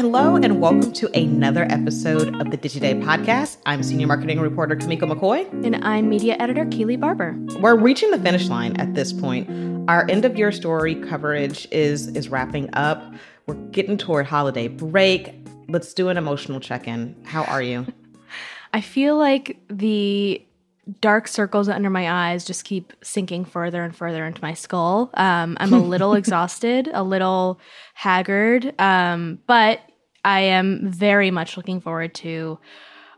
hello, and welcome to another episode of the DigiDay podcast. I'm senior marketing reporter Kimeko McCoy. And I'm media editor Kayleigh Barber. We're reaching the finish line at this point. Our end of year story coverage is is wrapping up. We're getting toward holiday break. Let's do an emotional check-in. How are you? I feel like the dark circles under my eyes just keep sinking further and further into my skull. Um, I'm a little exhausted, a little haggard, um, but I am very much looking forward to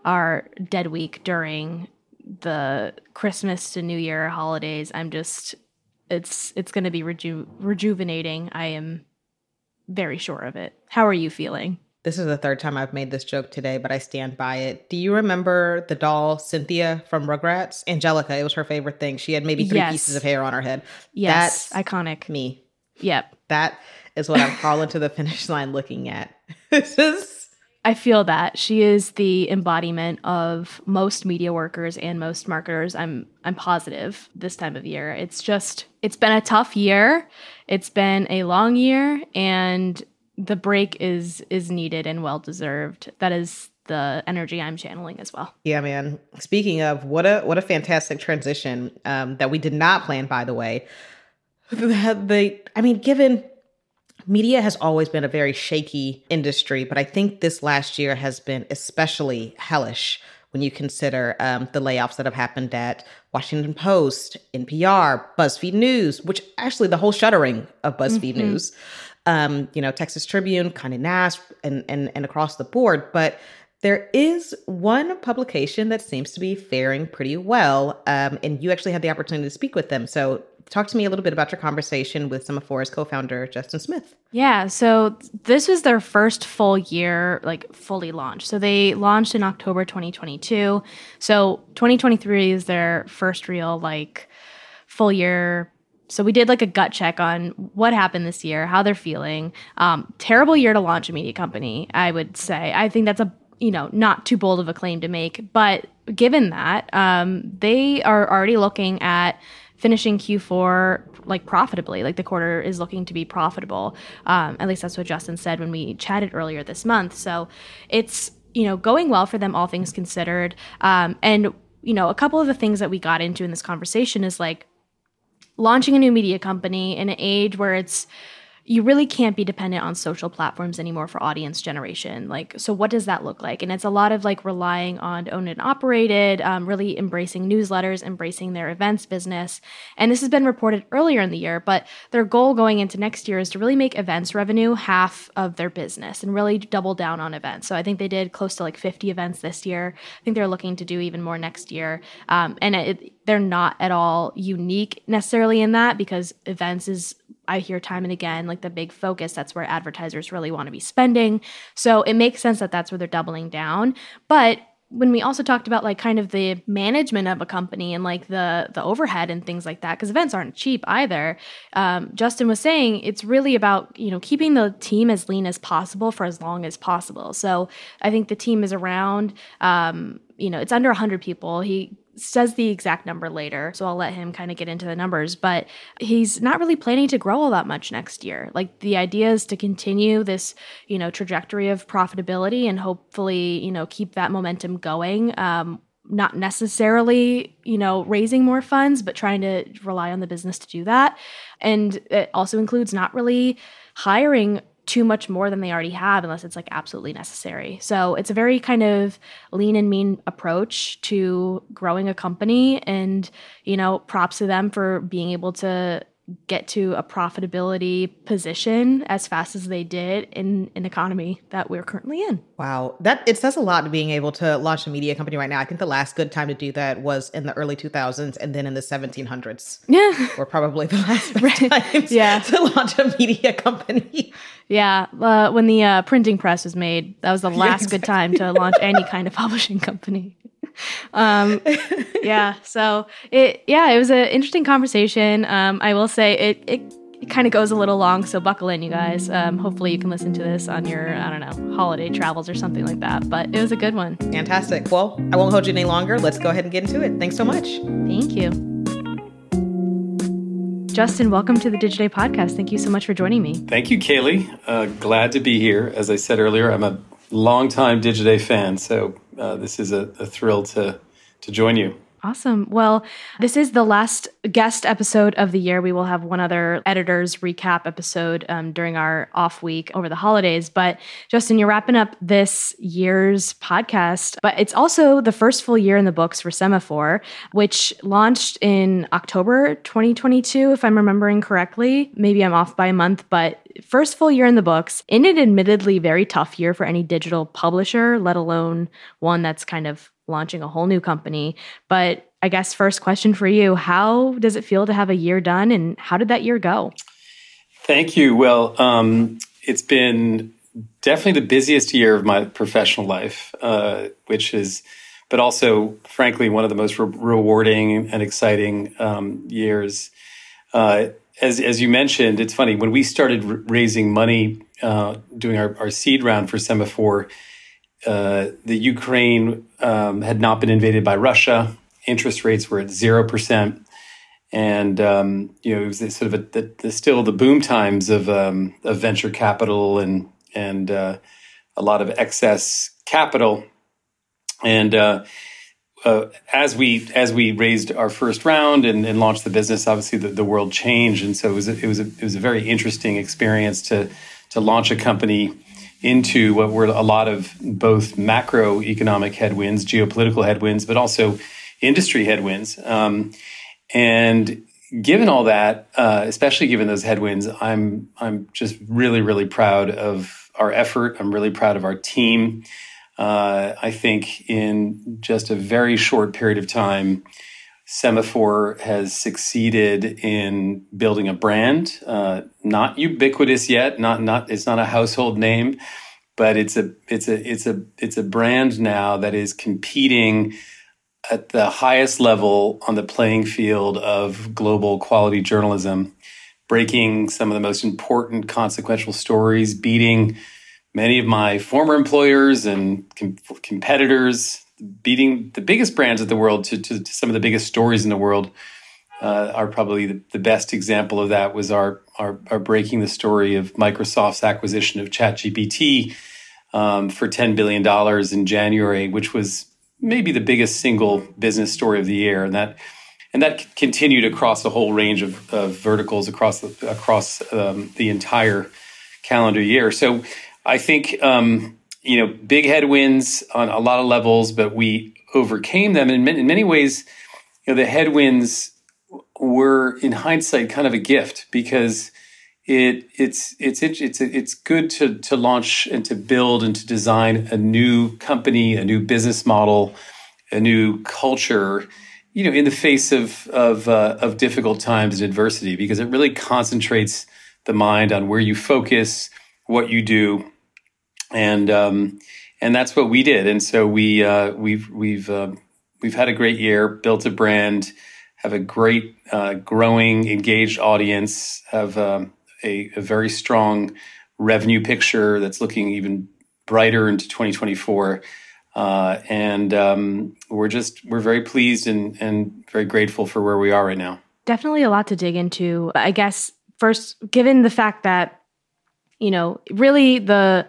our dead week during the Christmas to New Year holidays. I'm just it's it's going to be reju- rejuvenating. I am very sure of it. How are you feeling? This is the third time I've made this joke today, but I stand by it. Do you remember the doll Cynthia from Rugrats? Angelica, it was her favorite thing. She had maybe three Yes. pieces of hair on her head. Yes, That's iconic. me. Yep. That is what I'm crawling to the finish line looking at. This is I feel that she is the embodiment of most media workers and most marketers. I'm I'm positive this time of year. It's just it's been a tough year. It's been a long year and the break is is needed and well deserved. That is the energy I'm channeling as well. Yeah, man. Speaking of what a what a fantastic transition um, that we did not plan, by the way. The, the I mean, given media has always been a very shaky industry, but I think this last year has been especially hellish when you consider um, the layoffs that have happened at Washington Post, NPR, BuzzFeed News, which actually the whole shuttering of BuzzFeed News, um, you know, Texas Tribune, Condé Nast, and and and across the board, but there is one publication that seems to be faring pretty well, um, and you actually had the opportunity to speak with them. So, talk to me a little bit about your conversation with Semafor's co-founder Justin Smith. Yeah, so this was their first full year, like fully launched. So they launched in October 2022. So 2023 is their first real, like, full year. So we did like a gut check on what happened this year, how they're feeling. Um, terrible year to launch a media company, I would say. I think that's a you know not too bold of a claim to make, but given that, um, they are already looking at finishing Q4 like profitably. Like the quarter is looking to be profitable. Um, at least that's what Justin said when we chatted earlier this month. So it's you know going well for them, all things considered. Um, and you know a couple of the things that we got into in this conversation is like launching a new media company in an age where it's you really can't be dependent on social platforms anymore for audience generation. Like, so what does that look like? And it's a lot of like relying on owned and operated, um, really embracing newsletters, embracing their events business. And this has been reported earlier in the year, but their goal going into next year is to really make events revenue half of their business and really double down on events. So I think they did close to like 50 events this year. I think they're looking to do even more next year. Um, and it, they're not at all unique necessarily in that because events is I hear time and again like the big focus that's where advertisers really want to be spending. So it makes sense that that's where they're doubling down. But when we also talked about like kind of the management of a company and like the the overhead and things like that because events aren't cheap either um, justin was saying it's really about you know keeping the team as lean as possible for as long as possible so i think the team is around um, you know it's under 100 people he says the exact number later, so I'll let him kind of get into the numbers. But he's not really planning to grow all that much next year. Like the idea is to continue this, you know, trajectory of profitability and hopefully, you know, keep that momentum going. Um, not necessarily, you know, raising more funds, but trying to rely on the business to do that. And it also includes not really hiring too much more than they already have unless it's like absolutely necessary. So it's a very kind of lean and mean approach to growing a company and you know props to them for being able to get to a profitability position as fast as they did in an economy that we're currently in. Wow, that it says a lot to being able to launch a media company right now. I think the last good time to do that was in the early 2000s and then in the 1700s. Yeah. Or probably the last times Yeah. to launch a media company. Yeah, uh, when the uh, printing press was made, that was the last good time to launch any kind of publishing company. um, yeah, so it yeah, it was an interesting conversation. Um, I will say it it, it kind of goes a little long, so buckle in, you guys. Um, hopefully, you can listen to this on your I don't know holiday travels or something like that. But it was a good one. Fantastic. Well, I won't hold you any longer. Let's go ahead and get into it. Thanks so much. Thank you. Justin, welcome to the Digiday podcast. Thank you so much for joining me. Thank you, Kayleigh. Uh, glad to be here. As I said earlier, I'm a longtime Digiday fan, so uh, this is a, a thrill to to join you. Awesome. Well, this is the last guest episode of the year. We will have one other editor's recap episode um, during our off week over the holidays. But Justin, you're wrapping up this year's podcast, but it's also the first full year in the books for Semafor, which launched in October 2022, if I'm remembering correctly. Maybe I'm off by a month, but first full year in the books in an admittedly very tough year for any digital publisher, let alone one that's kind of launching a whole new company. But I guess first question for you, how does it feel to have a year done and how did that year go? Thank you. Well, um, it's been definitely the busiest year of my professional life, uh, which is, but also, frankly, one of the most re- rewarding and exciting um, years. Uh, as, as you mentioned, it's funny when we started r- raising money, uh, doing our, our seed round for Semafor, uh, the Ukraine um, had not been invaded by Russia. Interest rates were at zero percent, and um, you know it was sort of a, the, the, still the boom times of, um, of venture capital and and uh, a lot of excess capital. And uh, uh, as we as we raised our first round and, and launched the business, obviously the, the, world changed, and so it was a, it was a, it was a very interesting experience to to launch a company into what were a lot of both macroeconomic headwinds, geopolitical headwinds, but also industry headwinds. Um, and given all that, uh, especially given those headwinds, I'm I'm just really really proud of our effort. I'm really proud of our team. Uh, I think in just a very short period of time, Semafor has succeeded in building a brand, uh, not ubiquitous yet, not not it's not a household name, but it's a it's a it's a it's a brand now that is competing at the highest level on the playing field of global quality journalism, breaking some of the most important consequential stories, beating many of my former employers and com- competitors beating the biggest brands of the world to, to, to some of the biggest stories in the world uh, are probably the, the, best example of that was our, our, our breaking the story of Microsoft's acquisition of ChatGPT um, for $10 billion in January, which was maybe the biggest single business story of the year. And that, and that continued across a whole range of, of verticals across the, across um, the entire calendar year. So I think um, you know, big headwinds on a lot of levels, but we overcame them. And in many ways, you know, the headwinds were, in hindsight, kind of a gift because it it's it's it's it's good to to launch and to build and to design a new company, a new business model, a new culture. You know, in the face of of uh, of difficult times and adversity, because it really concentrates the mind on where you focus, what you do, and um, and that's what we did. And so we uh, we've we've uh, we've had a great year, built a brand, have a great uh, growing engaged audience, have um, a, a, very strong revenue picture that's looking even brighter into 2024. Uh, and um, we're just we're very pleased and and very grateful for where we are right now. Definitely a lot to dig into. I guess first, given the fact that you know really the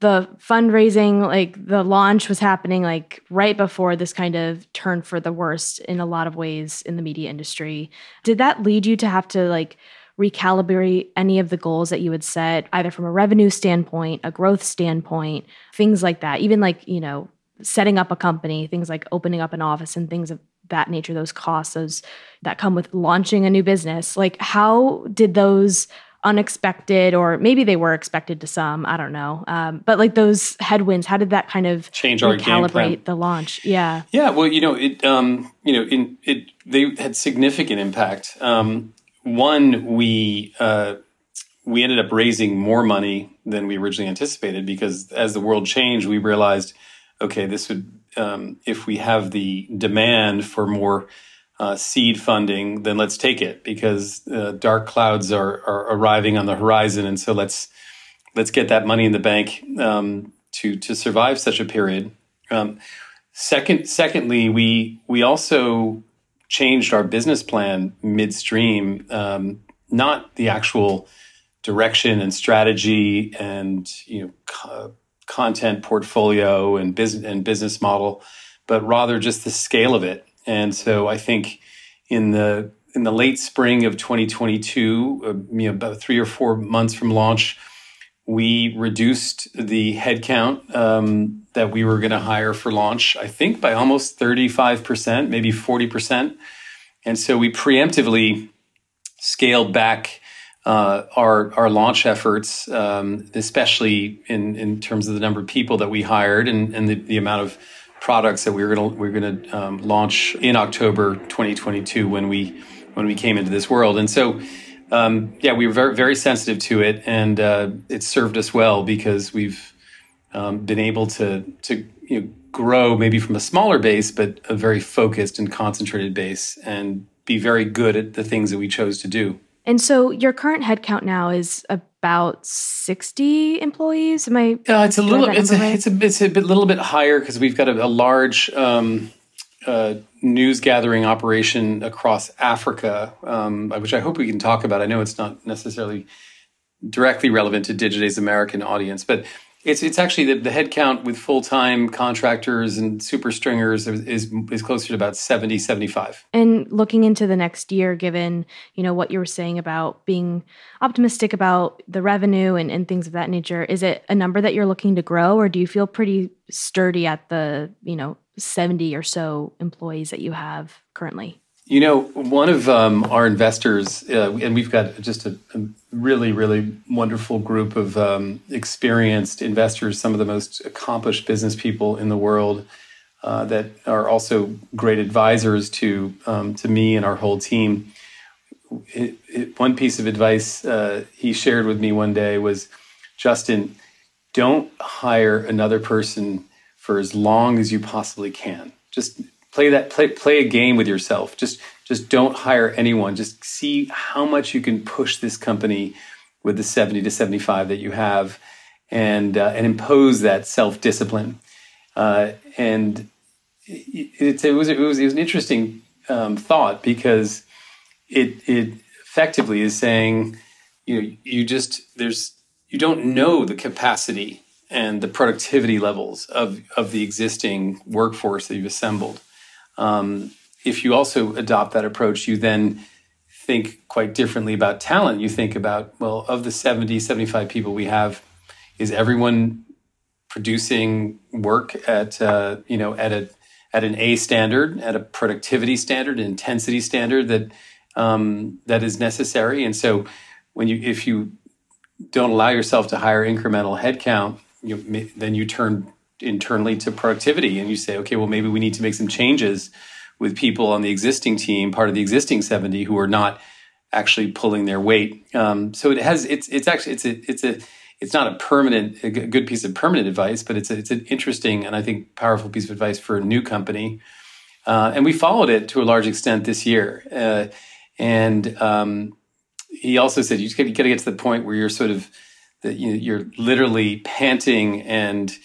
the fundraising, like the launch was happening like right before this kind of turn for the worst in a lot of ways in the media industry. Did that lead you to have to like recalibrate any of the goals that you had set, either from a revenue standpoint, a growth standpoint, things like that? Even like, you know, setting up a company, things like opening up an office and things of that nature, those costs, those that come with launching a new business. Like, how did those unexpected or maybe they were expected to some i don't know. Um, but like those headwinds how did that kind of change our calibrate the launch? Yeah. Yeah well you know it um, you know in it they had significant impact. Um, one we uh, we ended up raising more money than we originally anticipated because as the world changed we realized okay this would um, if we have the demand for more uh, seed funding, then let's take it because uh, dark clouds are, are arriving on the horizon, and so let's let's get that money in the bank um, to to survive such a period. Um, second, secondly, we we also changed our business plan midstream, um, not the actual direction and strategy and you know co- content portfolio and business and business model, but rather just the scale of it. And so I think in the in the late spring of 2022, uh, you know, about three or four months from launch, we reduced the headcount um, that we were going to hire for launch, I think by almost 35%, maybe 40%. And so we preemptively scaled back uh, our, our launch efforts, um, especially in, in terms of the number of people that we hired and, and the, the amount of products that we were going to we are going to um, launch in October 2022 when we when we came into this world. And so um, yeah, we were very, very sensitive to it, and uh, it served us well because we've um, been able to to you know, grow maybe from a smaller base, but a very focused and concentrated base, and be very good at the things that we chose to do. And so, your current headcount now is about sixty employees. Am I? Uh, it's a little. It's a, right? it's a. It's a bit, little bit higher because we've got a, a large. Um, uh, news gathering operation across Africa, um, which I hope we can talk about. I know it's not necessarily directly relevant to Digiday's American audience, but it's it's actually the, the headcount with full time contractors and super stringers is, is, closer to about 70, 75. And looking into the next year, given you know what you were saying about being optimistic about the revenue and, and things of that nature, is it a number that you're looking to grow, or do you feel pretty sturdy at the you know 70 or so employees that you have currently? You know, one of um, our investors, uh, and we've got just a, a, really, really wonderful group of um, experienced investors, some of the most accomplished business people in the world uh, that are also great advisors to um, to me and our whole team. It, it, one piece of advice uh, he shared with me one day was, Justin, don't hire another person for as long as you possibly can. Just play that play play a game with yourself. Just just don't hire anyone. Just see how much you can push this company with the 70 to 75 that you have and uh, and impose that self-discipline. Uh, and it, it, was, it was it was an interesting um, thought because it it effectively is saying you know you just there's you don't know the capacity and the productivity levels of, of the existing workforce that you've assembled. Um, if you also adopt that approach, you then think quite differently about talent. You think about, well, of the 70, 75 people we have, is everyone producing work at, uh, you know, at a, at an A standard, at a productivity standard, intensity standard that, um, that is necessary. And so when you, if you don't allow yourself to hire incremental headcount, you then you turn internally to productivity and you say, okay, well, maybe we need to make some changes with people on the existing team, part of the existing 70 who are not actually pulling their weight. Um, so it has, it's, it's actually, it's a, it's a, it's not a permanent, a good piece of permanent advice, but it's a, it's an interesting and I think powerful piece of advice for a new company. Uh, and we followed it to a large extent this year. Uh, and um, he also said you got to get to the point where you're sort of that you're literally panting and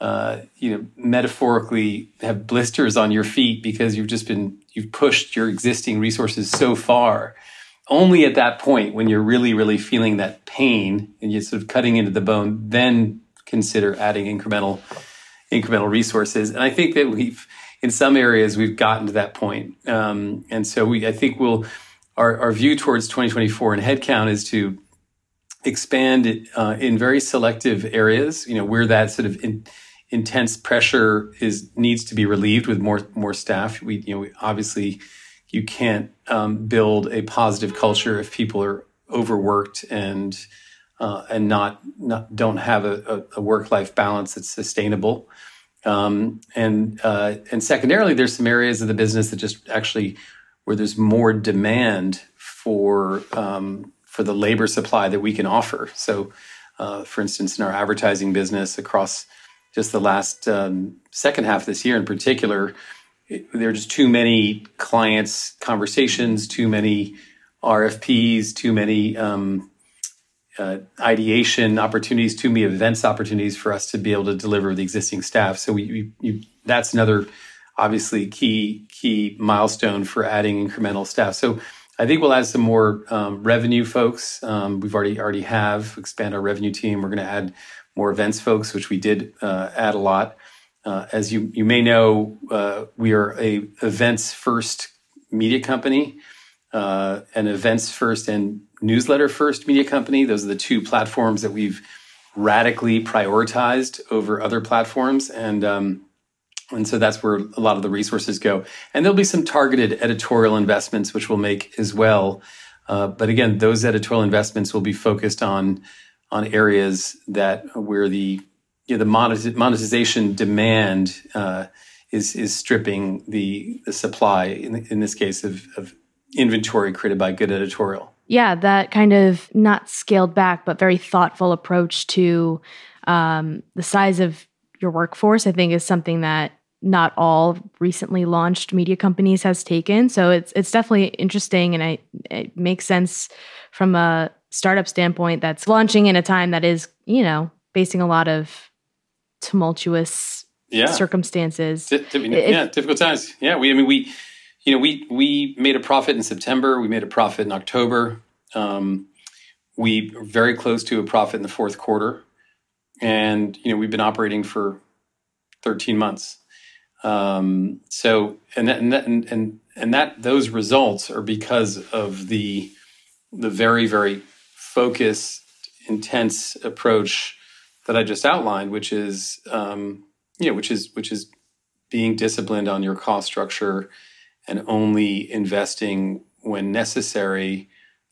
uh, you know metaphorically have blisters on your feet because you've just been you've pushed your existing resources so far. Only at that point when you're really really feeling that pain and you're sort of cutting into the bone then consider adding incremental incremental resources. And i think that we've in some areas we've gotten to that point. Um, and so we i think we'll our, our view towards 2024 and headcount is to expand uh, in very selective areas, you know, where that sort of in, intense pressure is needs to be relieved with more more staff. We, you know, we, obviously you can't um, build a positive culture if people are overworked and uh, and not not don't have a, a work life balance that's sustainable. Um, and uh, and secondarily, there's some areas of the business that just actually where there's more demand for um, for the labor supply that we can offer. So, uh, for instance, in our advertising business across just the last um, second half of this year in particular, it, there are just too many clients conversations, too many RFPs, too many um, uh, ideation opportunities, too many events opportunities for us to be able to deliver the existing staff. So we, we you, that's another obviously key key milestone for adding incremental staff. So I think we'll add some more um, revenue folks. Um, we've already already have expand our revenue team. We're going to add more events folks, which we did uh, add a lot. Uh, as you you may know, uh, we are a events first media company, uh, an events first and newsletter first media company. Those are the two platforms that we've radically prioritized over other platforms, and um, and so that's where a lot of the resources go. And there'll be some targeted editorial investments which we'll make as well. Uh, but again, those editorial investments will be focused on on areas that where the you know, the monetization demand uh, is is stripping the the supply in, in this case of, of inventory created by good editorial. Yeah, that kind of not scaled back, but very thoughtful approach to um, the size of your workforce. I think is something that not all recently launched media companies has taken. So it's it's definitely interesting, and I, it makes sense from a startup standpoint that's launching in a time that is you know facing a lot of tumultuous yeah. circumstances. Yeah, difficult times. Yeah, we I mean we you know we we made a profit in September. We made a profit in October. Um, we are very close to a profit in the fourth quarter, and you know we've been operating for 13 months. Um, so and that, and, that, and and and that those results are because of the the very very focused, intense approach that I just outlined, which is um, you know which is which is being disciplined on your cost structure and only investing when necessary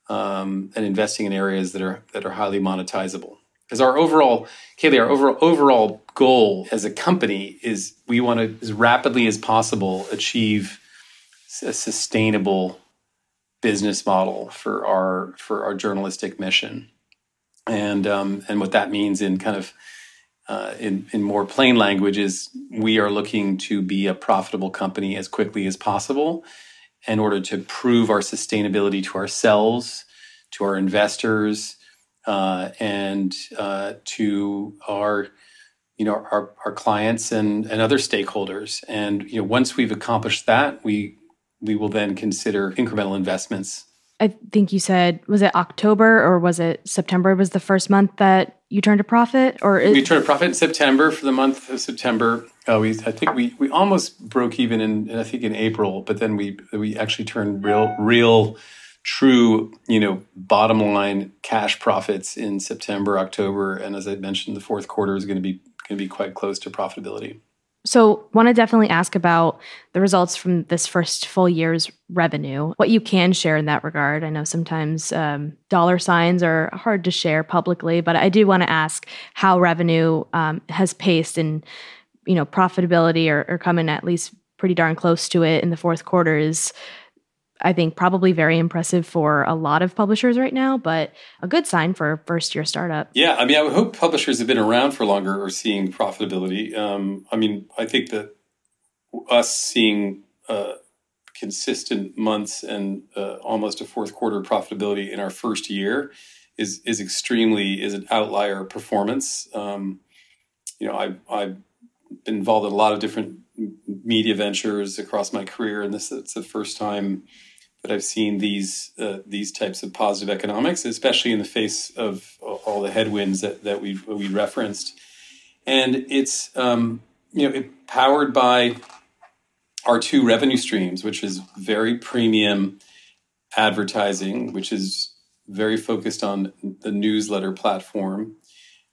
um, and investing in areas that are that are highly monetizable. Because our overall, Kayleigh, our overall overall goal as a company is we want to as rapidly as possible achieve a sustainable business model for our for our journalistic mission, and um, and what that means in kind of uh, in in more plain language is we are looking to be a profitable company as quickly as possible in order to prove our sustainability to ourselves, to our investors, uh, and uh, to our you know our, our clients and, and other stakeholders. And you know once we've accomplished that, we we will then consider incremental investments. I think you said was it October or was it September was the first month that you turned a profit or is- we turned a profit in September for the month of September. Uh, we I think we we almost broke even in, in I think in April, but then we we actually turned real real true, you know, bottom line cash profits in September, October, and as I mentioned, the fourth quarter is going to be going to be quite close to profitability. So, want to definitely ask about the results from this first full year's revenue. What you can share in that regard. I know sometimes um, dollar signs are hard to share publicly, but I do want to ask how revenue um, has paced and you know profitability or, or coming at least pretty darn close to it in the fourth quarter is I think probably very impressive for a lot of publishers right now, but a good sign for a first year startup. Yeah, I mean, I would hope publishers have been around for longer are seeing profitability. Um, I mean, I think that us seeing uh, consistent months and uh, almost a fourth quarter profitability in our first year is is extremely is an outlier performance. Um, you know, I I've been involved in a lot of different media ventures across my career, and this it's the first time that I've seen these uh, these types of positive economics, especially in the face of all the headwinds that that we we referenced, and it's um, you know it, powered by our two revenue streams, which is very premium advertising, which is very focused on the newsletter platform,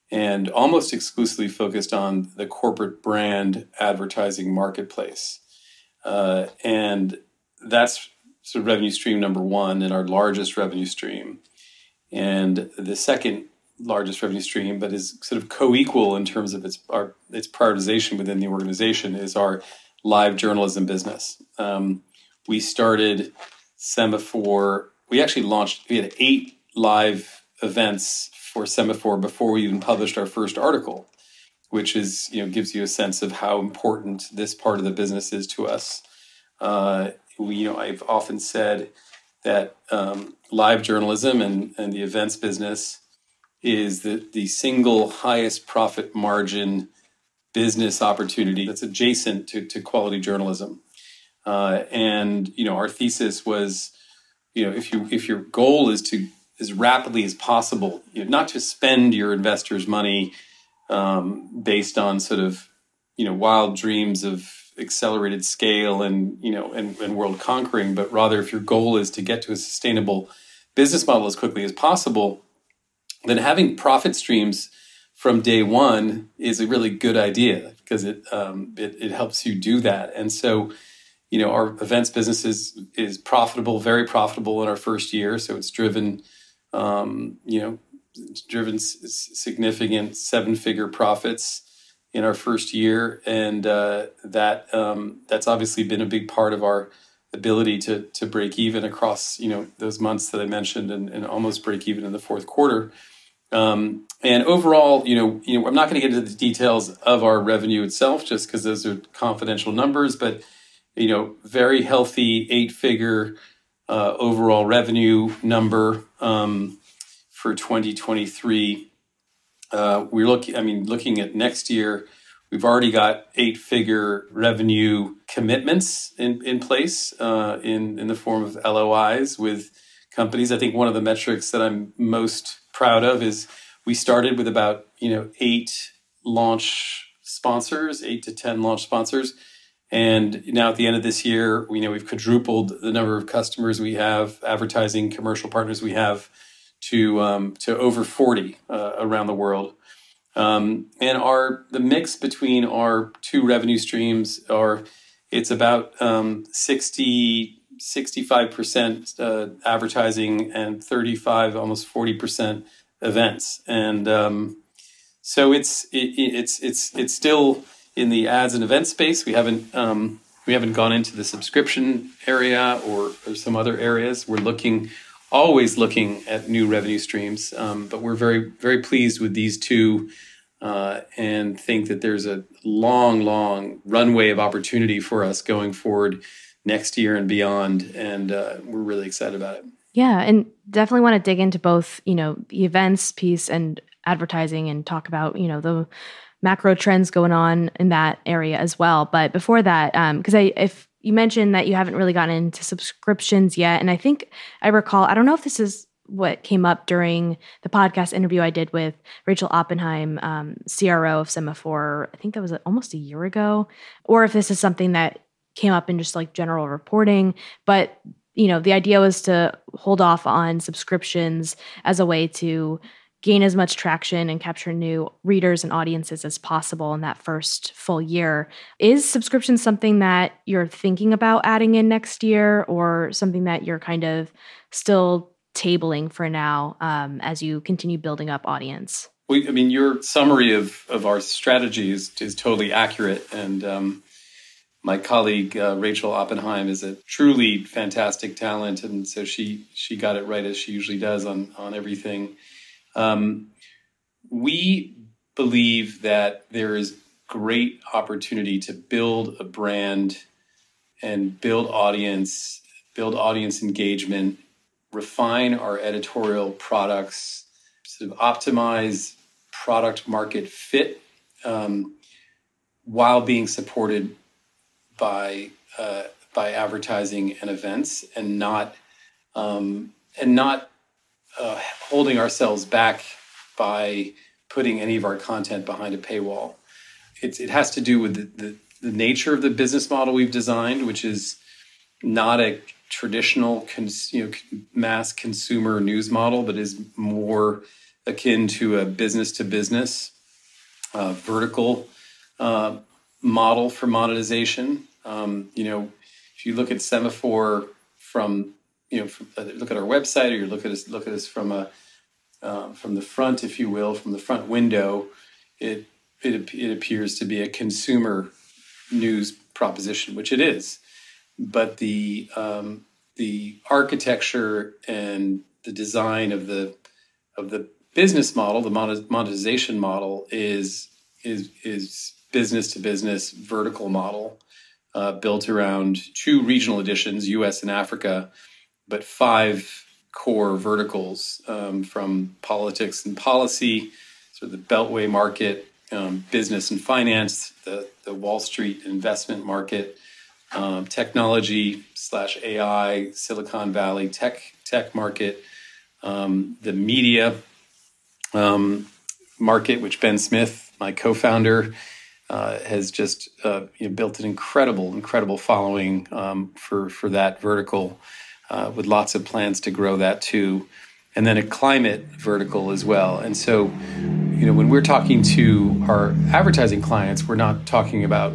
and almost exclusively focused on the corporate brand advertising marketplace, uh, and that's sort of revenue stream number one and our largest revenue stream. And the second largest revenue stream, but is sort of co-equal in terms of its our, its prioritization within the organization, is our live journalism business. Um, we started Semafor. We actually launched. We had eight live events for Semafor before we even published our first article, which is you know gives you a sense of how important this part of the business is to us. Uh, you know, I've often said that um, live journalism and, and the events business is the, the single highest profit margin business opportunity that's adjacent to, to quality journalism. Uh, and you know, our thesis was, you know, if you if your goal is to as rapidly as possible, you know, not to spend your investors' money um, based on sort of you know wild dreams of accelerated scale and you know and, and world conquering, but rather if your goal is to get to a sustainable business model as quickly as possible, then having profit streams from day one is a really good idea because it, um, it, it helps you do that. And so, you know, our events business is is profitable, very profitable in our first year. So it's driven, um, you know, driven significant seven figure profits in our first year, and uh, that um, that's obviously been a big part of our ability to to break even across you know those months that I mentioned, and, and almost break even in the fourth quarter. Um, and overall, you know, you know, I'm not going to get into the details of our revenue itself, just because those are confidential numbers. But you know, very healthy eight figure uh, overall revenue number um, for 2023 uh, we're looking, I mean, looking at next year, we've already got eight figure revenue commitments in, in place uh, in, in the form of LOIs with companies. I think one of the metrics that I'm most proud of is we started with about, you know, eight launch sponsors, eight to 10 launch sponsors. And now at the end of this year, we know we've quadrupled the number of customers we have, advertising commercial partners we have to um, to over 40 uh, around the world. Um, and our the mix between our two revenue streams are it's about um, 60 65% uh, advertising and 35 almost 40% events. And um, so it's it, it's it's it's still in the ads and event space. We haven't um, we haven't gone into the subscription area or, or some other areas. We're looking always looking at new revenue streams, um, but we're very very pleased with these two. Uh, and think that there's a long, long runway of opportunity for us going forward next year and beyond. And uh, we're really excited about it. Yeah, and definitely want to dig into both, you know, the events piece and advertising and talk about, you know, the macro trends going on in that area as well. But before that, because um, I, if you mentioned that you haven't really gotten into subscriptions yet. And I think I recall, I don't know if this is what came up during the podcast interview I did with Rachel Oppenheim, um, CRO of Semafor. I think that was almost a year ago, or if this is something that came up in just like general reporting. But you know, the idea was to hold off on subscriptions as a way to gain as much traction and capture new readers and audiences as possible in that first full year. Is subscription something that you're thinking about adding in next year or something that you're kind of still tabling for now um, as you continue building up audience? I mean, your summary of, of our strategy is, is totally accurate. And um, my colleague uh, Rachel Oppenheim is a truly fantastic talent, and so she she got it right as she usually does on on everything. Um, we believe that there is great opportunity to build a brand and build audience, build audience engagement, refine our editorial products, sort of optimize product market fit um, while being supported by uh, by advertising and events, and not um, and not uh, holding ourselves back by putting any of our content behind a paywall. It's, it has to do with the, the, the nature of the business model we've designed, which is not a traditional cons, you know, mass consumer news model, but is more akin to a business to business uh, vertical uh, model for monetization. Um, you know, if you look at Semafor from you know, uh, look at our website, or you look at us, look at us from a uh, from the front, if you will, from the front window. It it it appears to be a consumer news proposition, which it is, but the um, the architecture and the design of the of the business model, the monetization model, is is is business to business vertical model uh, built around two regional editions, U.S. and Africa, but five core verticals um, from politics and policy, sort of the beltway market, um, business and finance, the, the Wall Street investment market, um, technology slash AI, Silicon Valley tech tech market, um, the media um, market, which Ben Smith, my co-founder, uh, has just uh, you know, built an incredible, incredible following um, for for that vertical, uh, with lots of plans to grow that too, and then a climate vertical as well. And so, you know, when we're talking to our advertising clients, we're not talking about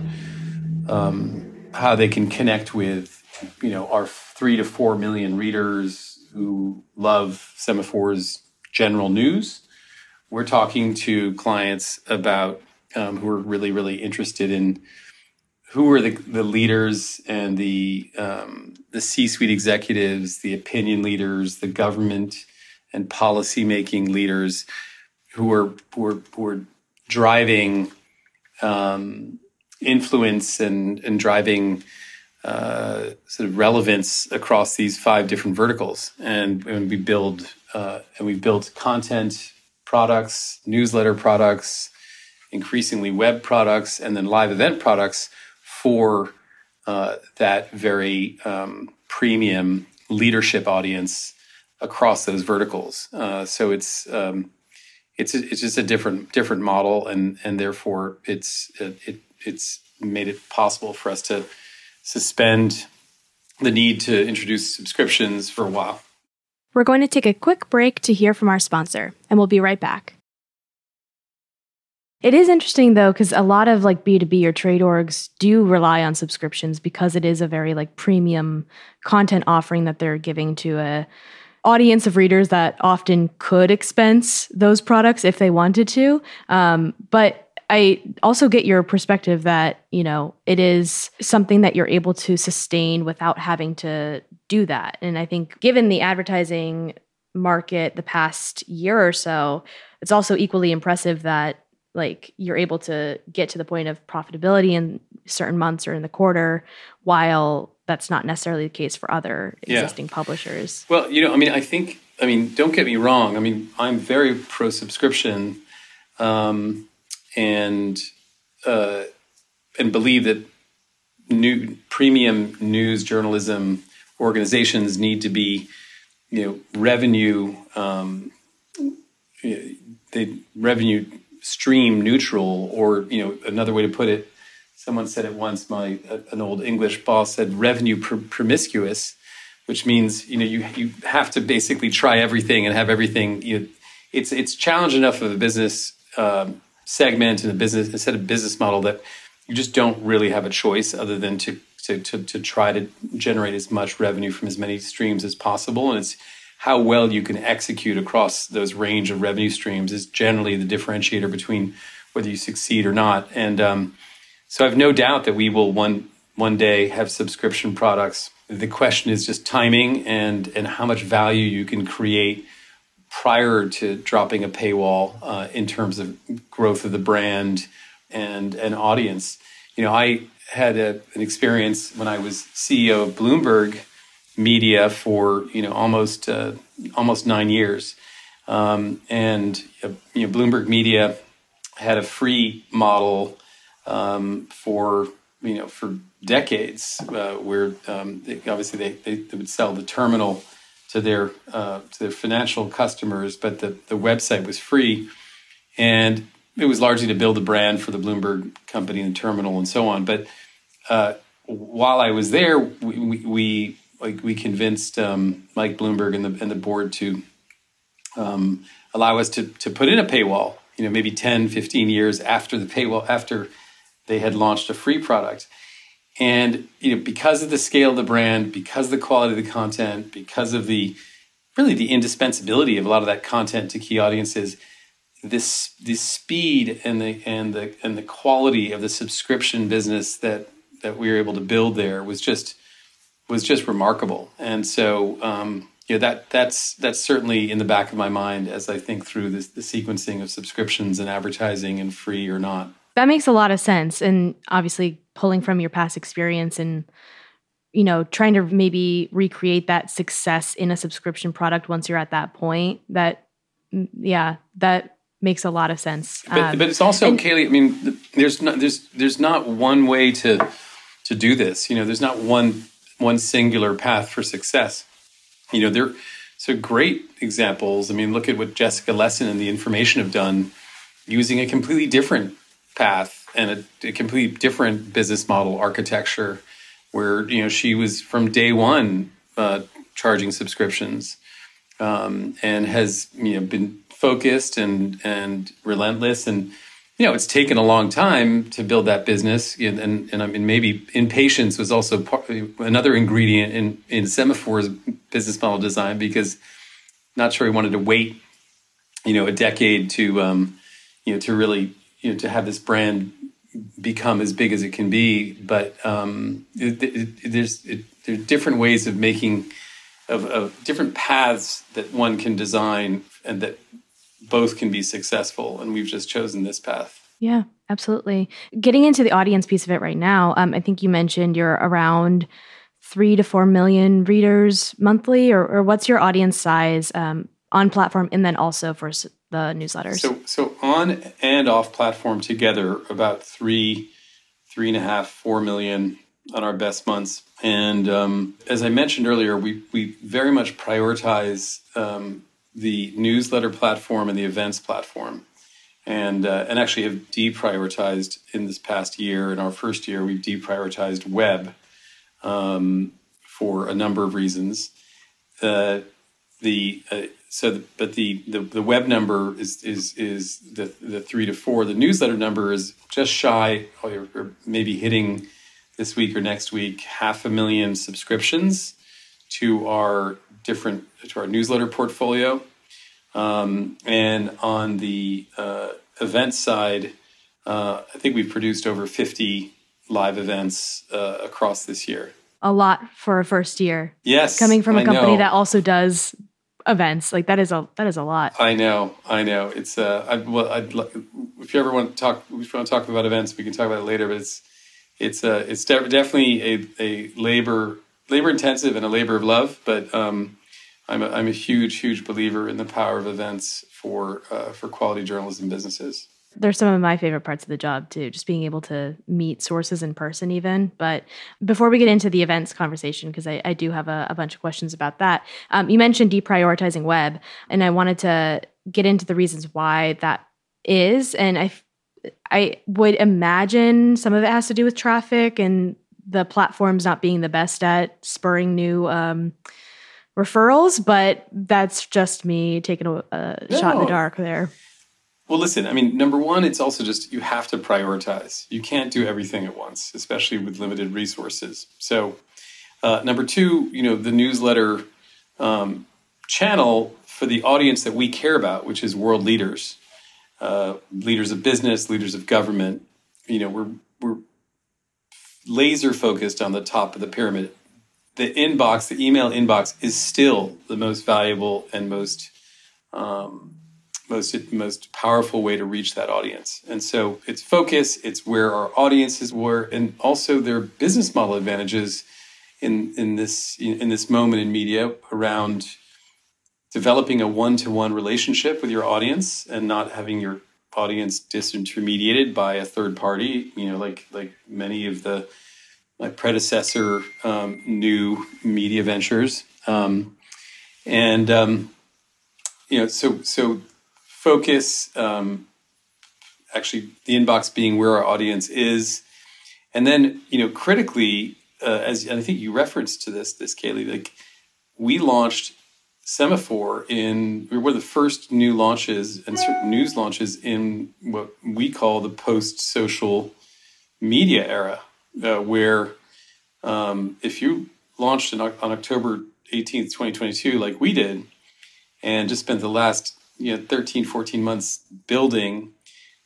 um, how they can connect with, you know, our three to four million readers who love Semafor's general news. We're talking to clients about um, who are really, really interested in who were the, the leaders and the um, the C-suite executives, the opinion leaders, the government and policy making leaders who were who are, who are driving um, influence and and driving uh, sort of relevance across these five different verticals. And, and we build uh, and we build content products, newsletter products, increasingly web products, and then live event products for uh, that very um, premium leadership audience across those verticals. Uh, so it's um, it's it's just a different different model, and and therefore it's it, it it's made it possible for us to suspend the need to introduce subscriptions for a while. We're going to take a quick break to hear from our sponsor, and we'll be right back. It is interesting though, because a lot of like B2B or trade orgs do rely on subscriptions because it is a very like premium content offering that they're giving to a audience of readers that often could expense those products if they wanted to. Um, but I also get your perspective that, you know, it is something that you're able to sustain without having to do that. And I think given the advertising market the past year or so, it's also equally impressive that like you're able to get to the point of profitability in certain months or in the quarter while that's not necessarily the case for other existing yeah. publishers. Well, you know, I mean, I think, I mean, don't get me wrong. I mean, I'm very pro subscription. Um, and uh, and believe that new premium news journalism organizations need to be you know revenue um, they revenue stream neutral or you know another way to put it someone said it once my an old english boss said revenue pr- promiscuous which means you know you you have to basically try everything and have everything you know, it's it's challenge enough of a business um, segment and a business instead of business model that you just don't really have a choice other than to, to to to try to generate as much revenue from as many streams as possible. And it's how well you can execute across those range of revenue streams is generally the differentiator between whether you succeed or not and um, so I have no doubt that we will one one day have subscription products the question is just timing and and how much value you can create prior to dropping a paywall uh, in terms of growth of the brand and an audience. You know, I had a, an experience when I was CEO of Bloomberg Media for you know almost uh, almost nine years, um, and you know Bloomberg Media had a free model um, for you know for decades uh, where um, they, obviously they, they, they would sell the terminal to their uh, to their financial customers, but the, the website was free, and it was largely to build a brand for the Bloomberg company and the terminal and so on. But uh, while I was there, we, we like we convinced um, Mike Bloomberg and the and the board to um, allow us to to put in a paywall. You know, maybe 10, 15 years after the paywall after they had launched a free product. And you know, because of the scale of the brand, because of the quality of the content, because of the really the indispensability of a lot of that content to key audiences, this this speed and the and the and the quality of the subscription business that that we were able to build there was just was just remarkable. And so um, you know that that's that's certainly in the back of my mind as I think through this, the sequencing of subscriptions and advertising and free or not. That makes a lot of sense. And obviously, pulling from your past experience and, you know, trying to maybe recreate that success in a subscription product once you're at that point, that, yeah, that makes a lot of sense. But, Um, but it's also, and- Kayleigh. I mean, there's not there's there's not one way to to do this. You know, there's not one one singular path for success. You know, there so great examples. I mean, look at what Jessica Lessin and the Information have done, using a completely different path and a, a completely different business model architecture, where you know she was from day one uh, charging subscriptions um, and has you know been focused and and relentless and you know it's taken a long time to build that business and and, and I mean maybe impatience was also part, another ingredient in in Semafor's business model design because not sure he wanted to wait you know a decade to um, you know to really you know to have this brand become as big as it can be. But um, it, it, there's it, there are different ways of making of, of different paths that one can design and that both can be successful and we've just chosen this path Yeah, absolutely. Getting into the audience piece of it right now, um, I think you mentioned you're around three to four million readers monthly, or, or what's your audience size um, on platform, and then also for the newsletters? so so on and off platform together about three three and a half four million on our best months and um, as i mentioned earlier we we very much prioritize um, the newsletter platform and the events platform and uh, and actually have deprioritized in this past year. In our first year, we've deprioritized web um, for a number of reasons. Uh, the uh, so, the, but the, the the web number is is is the the three to four. The newsletter number is just shy, or, or maybe hitting this week or next week half a million subscriptions to our different to our newsletter portfolio. Um, and on the uh, event side, uh, I think we've produced over 50 live events uh, across this year. a lot for a first year, Yes, coming from a company that also does events. Like that is a that is a lot. I know, I know. It's uh, I, well, I'd if you ever want to talk, if you want to talk about events, we can talk about it later. But it's it's uh, it's de- definitely a, a labor labor intensive and a labor of love. But um, I'm a, I'm a huge huge believer in the power of events for uh, for quality journalism businesses. They're some of my favorite parts of the job too, just being able to meet sources in person, even. But before we get into the events conversation, because I, I do have a, a bunch of questions about that, um, you mentioned deprioritizing web, and I wanted to get into the reasons why that is. And I, I would imagine some of it has to do with traffic and the platforms not being the best at spurring new um, referrals, but that's just me taking a, a shot in the dark there. Well, listen, I mean, number one, it's also just you have to prioritize. You can't do everything at once, especially with limited resources. So, uh, number two, you know, the newsletter um, channel for the audience that we care about, which is world leaders, uh, leaders of business, leaders of government. You know, we're we're laser focused on the top of the pyramid. The inbox, the email inbox, is still the most valuable and most um, most most powerful way to reach that audience. And so it's focus, it's where our audiences were, and also their business model advantages in in this in this moment in media around developing a one-to-one relationship with your audience and not having your audience disintermediated by a third party you know like like many of the my predecessor um, new media ventures. Um, and um, you know so so focus um, actually the inbox being where our audience is. And then you know critically uh, as i think you referenced to this this Kayleigh like we launched Semafor in we were the first new launches and certain news launches in what we call the post social media era uh, where um, if you launched in, on october 18th 2022 like we did and just spent the last you know 13 14 months building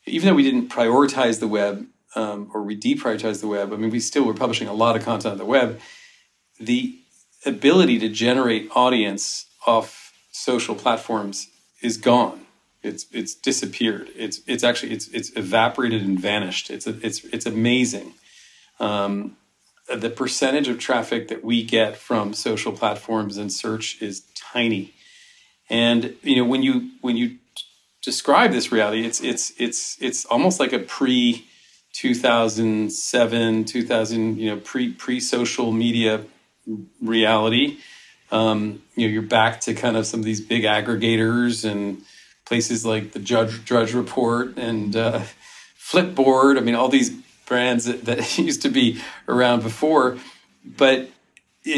even though we didn't prioritize the web um, or we deprioritized the web i mean we still were publishing a lot of content on the web the ability to generate audience off social platforms is gone it's it's disappeared it's it's actually it's it's evaporated and vanished it's it's it's amazing um, the percentage of traffic that we get from social platforms and search is tiny and you know when you when you describe this reality. It's it's it's it's almost like a pre 2007 2000 you know pre pre social media reality. Um, you know, you're back to kind of some of these big aggregators and places like the Judge Drudge Report and uh, Flipboard. I mean, all these brands that, that used to be around before, but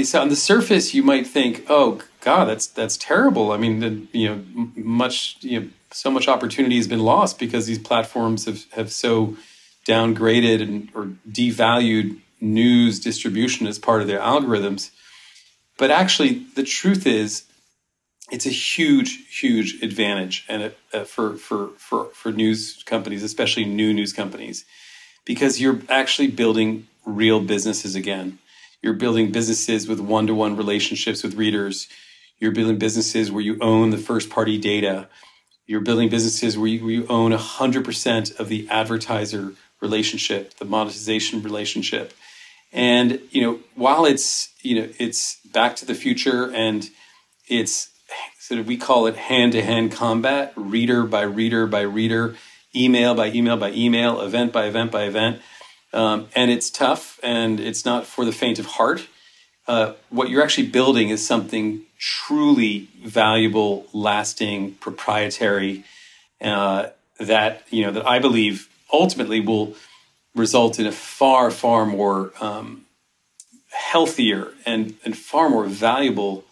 so on the surface you might think, oh God, that's that's terrible. I mean, the, you know, much you know, so much opportunity has been lost because these platforms have have so downgraded and or devalued news distribution as part of their algorithms. But actually, the truth is, it's a huge, huge advantage, and uh, for for for for news companies, especially new news companies, because you're actually building real businesses again. You're building businesses with one to one relationships with readers. You're building businesses where you own the first party data. You're building businesses where you, where you own 100% of the advertiser relationship, the monetization relationship. And, you know, while it's, you know, it's back to the future and it's sort of, we call it hand to hand combat, reader by reader by reader, email by email by email, event by event by event um, and it's tough and it's not for the faint of heart. Uh, what you're actually building is something truly valuable, lasting, proprietary uh, that you know that I believe ultimately will result in a far, far more um, healthier and and far more valuable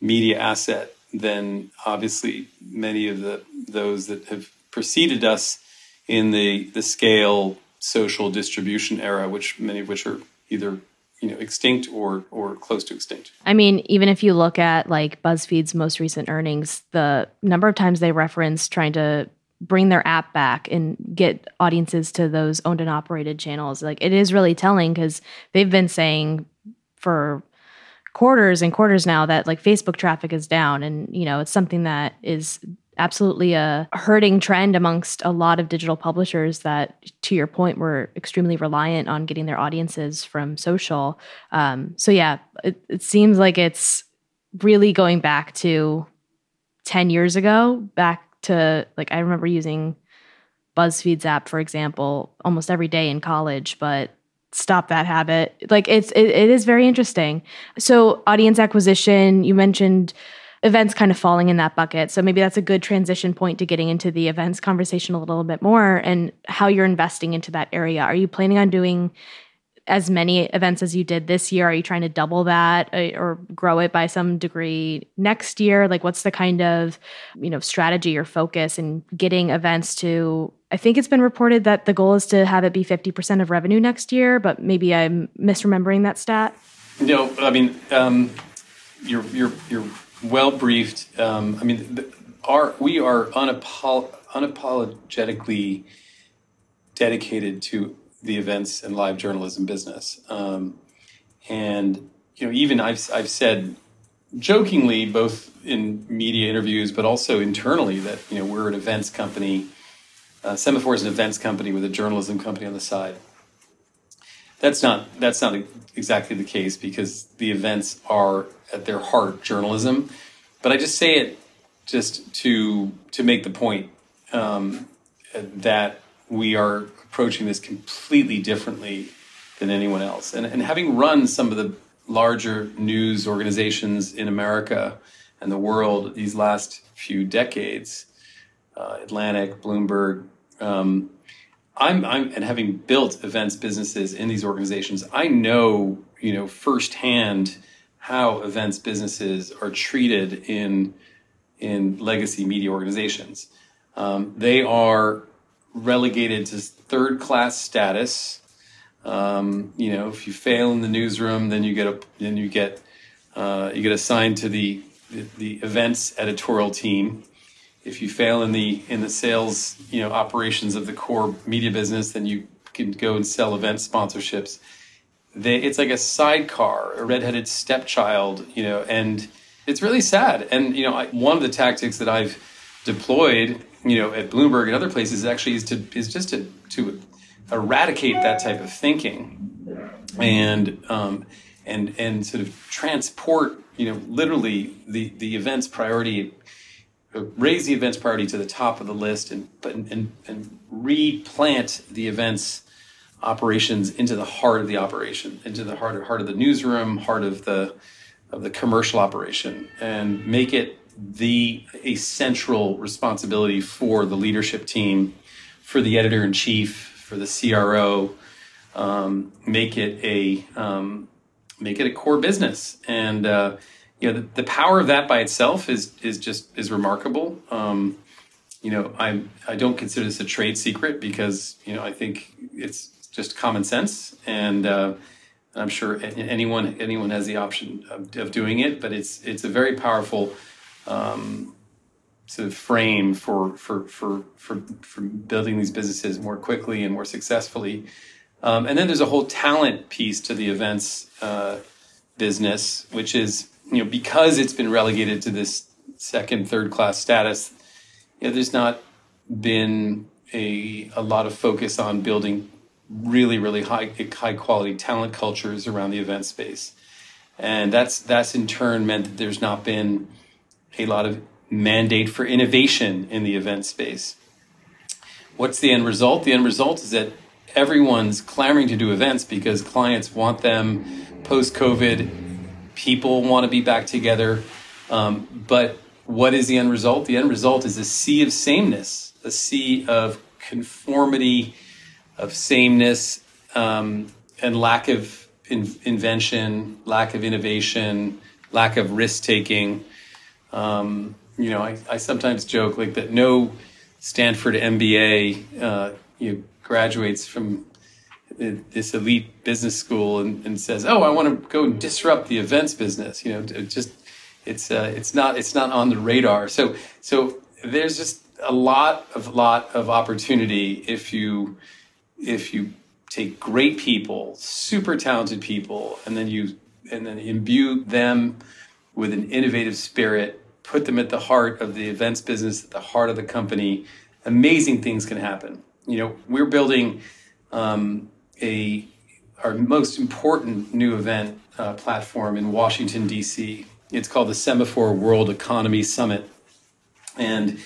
media asset than obviously many of the those that have preceded us in the the scale social distribution era, which many of which are either you know extinct or or close to extinct. I mean, even if you look at like BuzzFeed's most recent earnings, the number of times they reference trying to bring their app back and get audiences to those owned and operated channels, like it is really telling because they've been saying for quarters and quarters now that like Facebook traffic is down and you know, it's something that is absolutely a hurting trend amongst a lot of digital publishers that, to your point, were extremely reliant on getting their audiences from social. Um, so, yeah, it, it seems like it's really going back to 10 years ago, back to like, I remember using BuzzFeed's app, for example, almost every day in college, but stop that habit. Like, it's, it, it is very interesting. So, audience acquisition, you mentioned events kind of falling in that bucket. So maybe that's a good transition point to getting into the events conversation a little bit more and how you're investing into that area. Are you planning on doing as many events as you did this year? Are you trying to double that uh, or grow it by some degree next year? Like what's the kind of, you know, strategy or focus in getting events to I think it's been reported that the goal is to have it be 50% of revenue next year, but maybe I'm misremembering that stat. No, I mean, um, you're you're you're well briefed. Um, I mean, the, our we are unapol- unapologetically dedicated to the events and live journalism business. Um, and you know, even I've I've said jokingly, both in media interviews, but also internally, that you know we're an events company. Uh, Semafor is an events company with a journalism company on the side. That's not that's not exactly the case because the events are at their heart journalism. But I just say it just to to make the point um, that we are approaching this completely differently than anyone else. And, and having run some of the larger news organizations in America and the world these last few decades, uh, Atlantic, Bloomberg, um, I'm, I'm and having built events businesses in these organizations, I know you know firsthand how events businesses are treated in in legacy media organizations. Um, they are relegated to third class status. Um, you know, if you fail in the newsroom, then you get a then you get uh, you get assigned to the, the, the events editorial team. If you fail in the in the sales you know operations of the core media business, then you can go and sell event sponsorships they it's like a sidecar, a redheaded stepchild, you know, and it's really sad. And you know, I, one of the tactics that I've deployed, you know, at Bloomberg and other places actually is to is just to to eradicate that type of thinking, and um, and and sort of transport, you know, literally the the event's priority raise the events priority to the top of the list and and and replant the events operations into the heart of the operation, into the heart of, heart of the newsroom, heart of the of the commercial operation, and make it the a central responsibility for the leadership team, for the editor in chief, for the CRO. Um, make it a um, make it a core business, and uh, you know the, the, power of that by itself is is just is remarkable. Um, you know, I I don't consider this a trade secret because you know I think it's just common sense, and uh, I'm sure anyone anyone has the option of, of, doing it. But it's it's a very powerful um, sort of frame for for for for for building these businesses more quickly and more successfully. Um, and then there's a whole talent piece to the events uh, business, which is you know because it's been relegated to this second third class status. You know, there's not been a a lot of focus on building really really high high quality talent cultures around the event space and that's that's in turn meant that there's not been a lot of mandate for innovation in the event space. What's the end result? The end result is that everyone's clamoring to do events because clients want them. Post covid people want to be back together. Um, but what is the end result? The end result is a sea of sameness a sea of conformity of sameness um, and lack of in- invention, lack of innovation, lack of risk taking. Um, you know, I, I, sometimes joke like that. No Stanford MBA uh, you know, graduates from this elite business school and, and says, "Oh, I want to go disrupt the events business." You know, just it's uh, it's not it's not on the radar. So so there's just a lot of lot of opportunity if you if you take great people, super talented people, and then you and then imbue them with an innovative spirit, put them at the heart of the events business, at the heart of the company, amazing things can happen. You know, we're building um, a our most important new event uh, platform in Washington D.C. It's called the Semafor World Economy Summit, and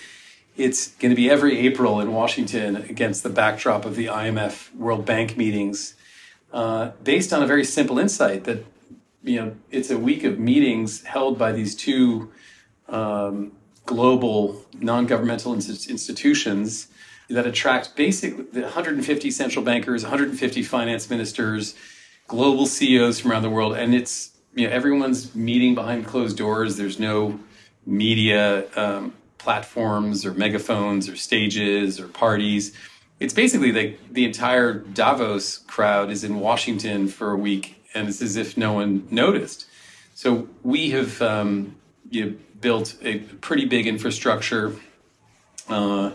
it's going to be every April in Washington against the backdrop of the IMF World Bank meetings, uh, based on a very simple insight that you know it's a week of meetings held by these two um, global non-governmental institutions that attract basically 150 central bankers, 150 finance ministers, global CEOs from around the world, and it's you know everyone's meeting behind closed doors. There's no media. Um, platforms or megaphones or stages or parties. It's basically like the entire Davos crowd is in Washington for a week, and it's as if no one noticed. So we have um, you know, built a pretty big infrastructure uh,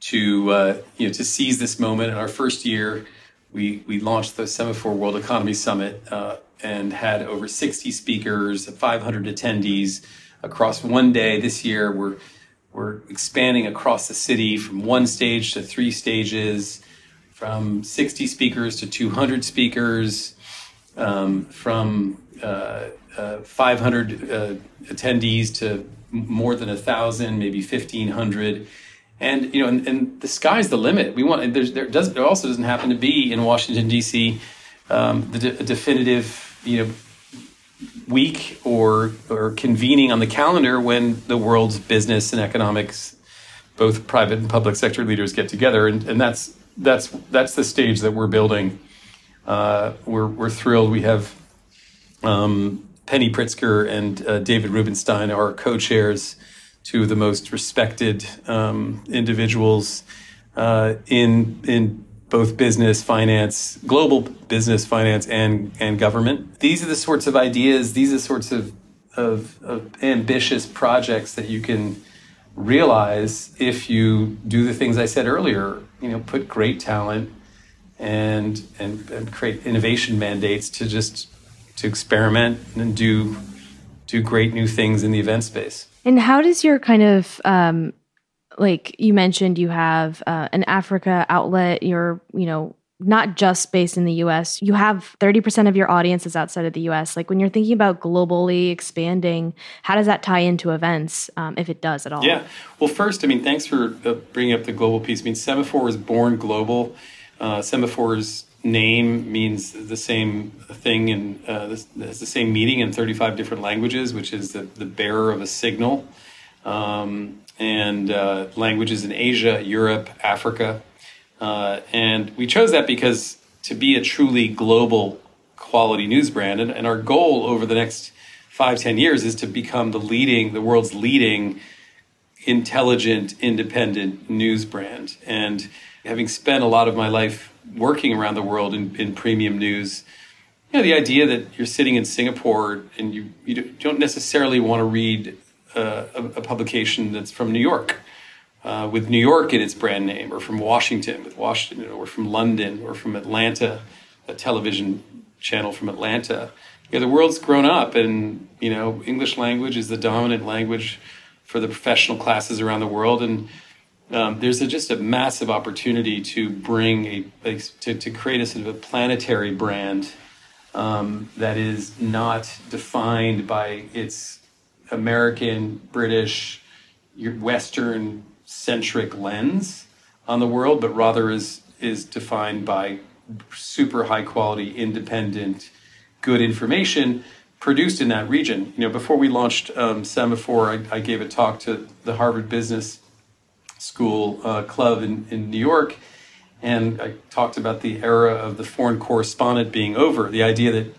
to uh, you know to seize this moment. In our first year, we we launched the Semafor World Economy Summit uh, and had over 60 speakers, 500 attendees across one day. This year, we're we're expanding across the city from one stage to three stages, from 60 speakers to 200 speakers, um, from uh, uh, 500 uh, attendees to more than a thousand, maybe 1,500. And you know, and, and, the sky's the limit. We want there does there also doesn't happen to be in Washington D.C. Um, the de- definitive you know week or or convening on the calendar when the world's business and economics, both private and public sector leaders get together, and, and that's that's that's the stage that we're building. Uh, we're we're thrilled. We have um, Penny Pritzker and uh, David Rubenstein, our co-chairs, two of the most respected um, individuals uh, in in both business, finance, global business, finance, and and government. These are the sorts of ideas. These are the sorts of of, of ambitious projects that you can realize if you do the things I said earlier. You know, put great talent and and, and create innovation mandates to just to experiment and do do great new things in the event space. And how does your kind of um, like you mentioned you have uh, an africa outlet you're you know not just based in the US. You have 30% of your audience is outside of the US. Like when you're thinking about globally expanding, how does that tie into events, um, if it does at all? Yeah. Well, first, I mean, thanks for uh, bringing up the global piece. I mean, Semafor was born global. Uh, Semafor's name means the same thing and uh, has the same meaning in 35 different languages, which is the, the bearer of a signal. Um, and uh, languages in Asia, Europe, Africa. Uh, and we chose that because to be a truly global quality news brand, and, and our goal over the next five, ten years is to become the leading, the world's leading intelligent, independent news brand. And having spent a lot of my life working around the world in, in premium news, you know, the idea that you're sitting in Singapore and you, you don't necessarily want to read uh, a, a, publication that's from New York uh, with New York in its brand name, or from Washington with Washington, or from London, or from Atlanta, a television channel from Atlanta. You know, the world's grown up, and you know, English language is the dominant language for the professional classes around the world, and um, there's a, just a massive opportunity to bring a, a to, to, create a sort of a planetary brand um, that is not defined by its American, British, Western centric lens on the world, but rather is is defined by super high quality, independent, good information produced in that region. You know, before we launched um, Semafor, I, I, gave a talk to the Harvard Business School uh, Club in, in New York, and I talked about the era of the foreign correspondent being over. The idea that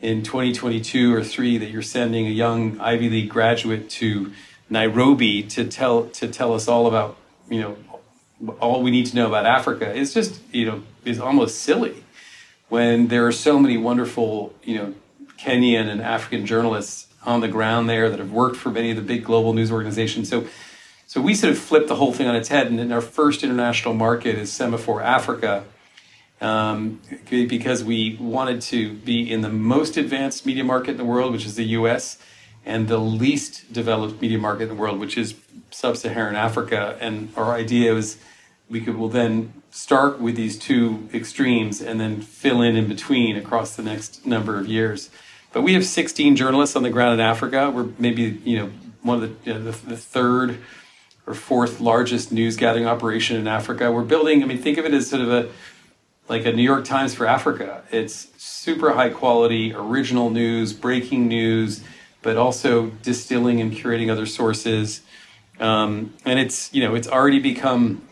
in 2022 or three that you're sending a young Ivy League graduate to Nairobi to tell to tell us all about you know all we need to know about Africa is just you know is almost silly when there are so many wonderful you know Kenyan and African journalists on the ground there that have worked for many of the big global news organizations. So so we sort of flipped the whole thing on its head, and in our first international market is Semafor Africa. Um, because we wanted to be in the most advanced media market in the world, which is the US, and the least developed media market in the world, which is sub-Saharan Africa. And our idea was we could will then start with these two extremes and then fill in in between across the next number of years. But we have 16 journalists on the ground in Africa. We're maybe you know one of the, you know, the, the third or fourth largest news gathering operation in Africa. We're building. I mean, think of it as sort of a like a New York Times for Africa. It's super high quality, original news, breaking news but also distilling and curating other sources. Um, and it's you know it's already become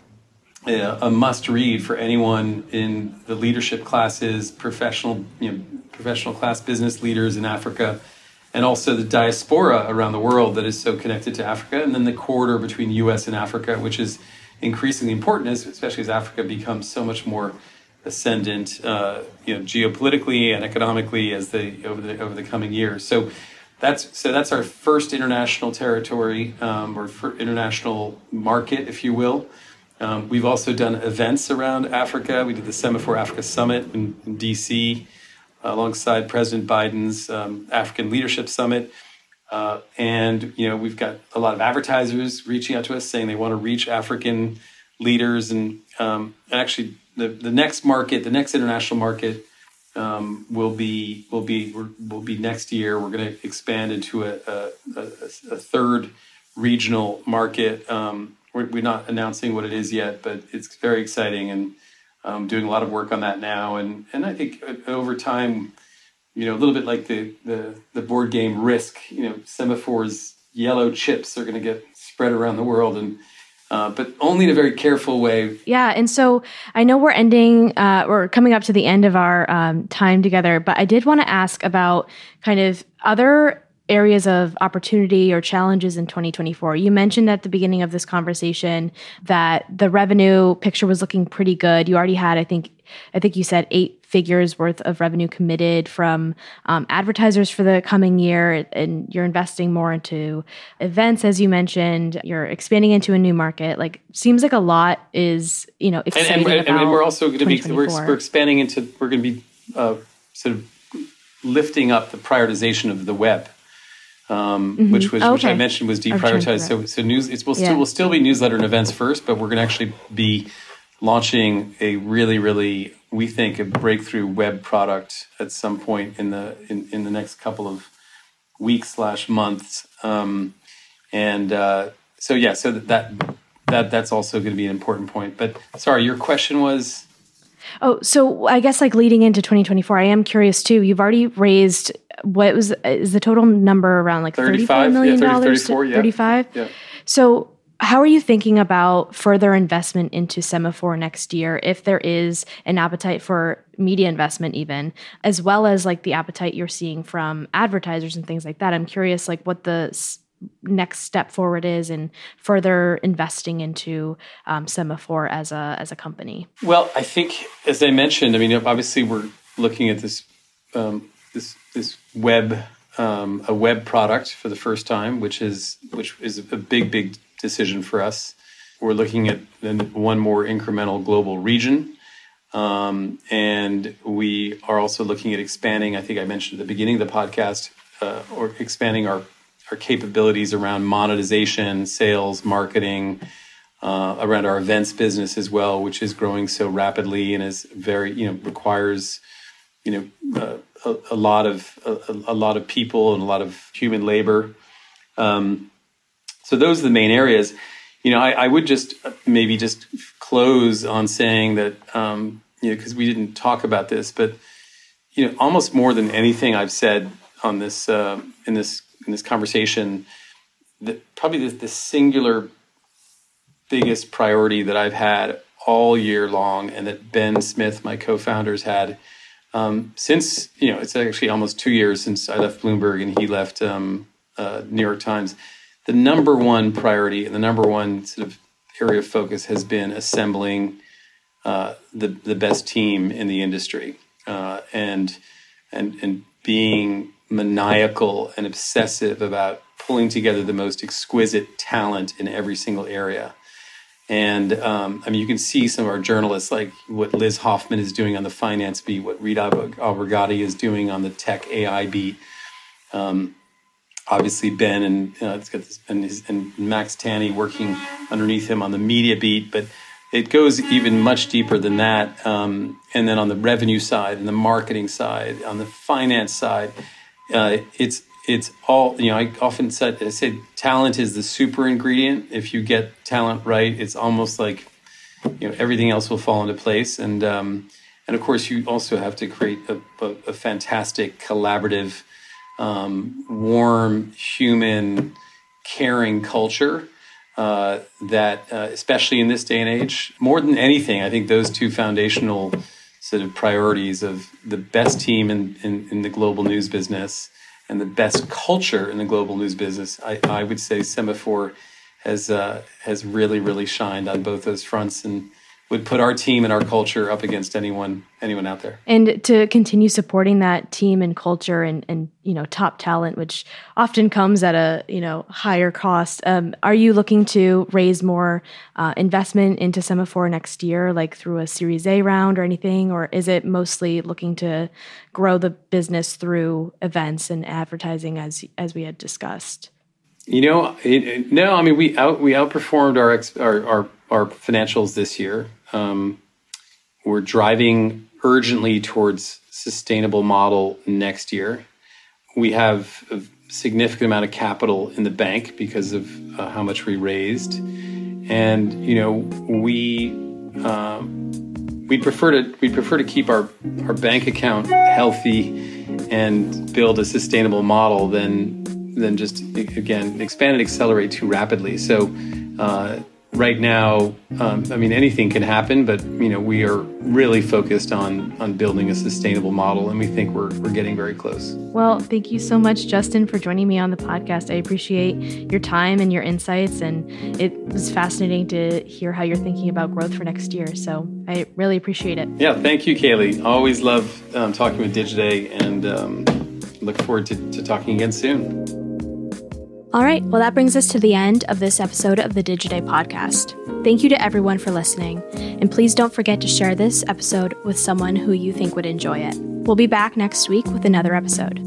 a, a, must read for anyone in the leadership classes, professional you know professional class business leaders in Africa, and also the diaspora around the world that is so connected to Africa, and then the corridor between the U.S. and Africa, which is increasingly important, especially as Africa becomes so much more ascendant, uh, you know, geopolitically and economically as the over the over the coming years. So that's so that's our first international territory um, or international market, if you will. Um, we've also done events around Africa. We did the Semafor Africa Summit in, in DC alongside President Biden's um, African Leadership Summit. Uh, and you know we've got a lot of advertisers reaching out to us saying they want to reach African leaders, and, um, and actually the, the next market, the next international market um, will be will be will be next year. We're going to expand into a, a, a, a third regional market. Um, we're, we're, not announcing what it is yet, but it's very exciting and um, doing a lot of work on that now. And and I think uh, over time, you know, a little bit like the the, the board game Risk. You know, Semafor's yellow chips are going to get spread around the world and uh, but only in a very careful way. Yeah. And so I know we're ending, uh, we're coming up to the end of our um, time together, but I did want to ask about kind of other areas of opportunity or challenges in 2024. You mentioned at the beginning of this conversation that the revenue picture was looking pretty good. You already had, I think, I think you said eight figures worth of revenue committed from um, advertisers for the coming year, and you're investing more into events, as you mentioned. You're expanding into a new market. Like, seems like a lot is you know exciting. And, and, and we're also going to be we're, we're, expanding into we're going to be uh, sort of lifting up the prioritization of the web. Um, mm-hmm. which was okay. which I mentioned was deprioritized. So so news it will yeah. still will still be newsletter and events first, but we're going to actually be launching a really, really, we think, a breakthrough web product at some point in the in, in the next couple of weeks slash months. Um, and uh, so yeah, so that that that's also going to be an important point. But sorry, your question was. Oh, so I guess like leading into 2024, I am curious too. You've already raised what was is the total number around like 35 million yeah, 30, dollars 34, yeah. 35 Yeah. so how are you thinking about further investment into Semafor next year if there is an appetite for media investment even as well as like the appetite you're seeing from advertisers and things like that i'm curious like what the next step forward is in further investing into um, Semafor as a as a company Well, I think, as I mentioned, I mean, obviously, we're looking at this um, this this web um, a web product for the first time, which is which is a big big decision for us. We're looking at one more incremental global region, um, and we are also looking at expanding. I think I mentioned at the beginning of the podcast, uh, or expanding our our capabilities around monetization, sales, marketing, uh, around our events business as well, which is growing so rapidly and is very, you know, requires, you know, uh, a, a lot of a, a lot of people and a lot of human labor. Um, so those are the main areas. You know, I, I would just maybe just close on saying that, um, you know, because we didn't talk about this, but you know, almost more than anything I've said on this uh, in this in this conversation, that probably the, the singular biggest priority that I've had all year long, and that Ben Smith, my co-founders, had um, since you know it's actually almost two years since I left Bloomberg and he left um, uh, New York Times. The number one priority and the number one sort of area of focus has been assembling uh, the the best team in the industry uh, and and and being maniacal and obsessive about pulling together the most exquisite talent in every single area. And um, I mean, you can see some of our journalists, like what Liz Hoffman is doing on the finance beat, what Reed Albergotti is doing on the tech AI beat. Um, obviously, Ben and uh, it's got this, and, his, and Max Tani working underneath him on the media beat, but it goes even much deeper than that. Um, and then on the revenue side, and the marketing side, on the finance side, uh, it's it's all you know. I often said I say talent is the super ingredient. If you get talent right, it's almost like you know everything else will fall into place. And um, and of course, you also have to create a, a, a fantastic collaborative, um, warm, human, caring culture. Uh, that, uh, especially in this day and age, more than anything, I think those two foundational sort of priorities of the best team in, in, in the global news business and the best culture in the global news business, I, I would say Semafor has uh, has really really shined on both those fronts. And would put our team and our culture up against anyone anyone out there. and to continue supporting that team and culture and and you know top talent which often comes at a you know higher cost um, are you looking to raise more uh, investment into Semafor next year like through a series a round or anything or is it mostly looking to grow the business through events and advertising as as we had discussed You know, it, it- no, I mean we out we outperformed our ex, our, our our financials this year. Um, we're driving urgently towards sustainable model next year. We have a significant amount of capital in the bank because of uh, how much we raised, and you know we um, we'd prefer to we'd prefer to keep our our bank account healthy and build a sustainable model than than just again expand and accelerate too rapidly. So uh, right now, um, I mean anything can happen, but you know we are really focused on on building a sustainable model, and we think we're we're getting very close. well thank you so much justin for joining me on the podcast i appreciate your time and your insights and it was fascinating to hear how you're thinking about growth for next year so i really appreciate it Yeah, thank you, Kayleigh. Always love um, talking with Digiday, and um, look forward to, to talking again soon. All right, well, that brings us to the end of this episode of the Digiday podcast. Thank you to everyone for listening, and please don't forget to share this episode with someone who you think would enjoy it. We'll be back next week with another episode.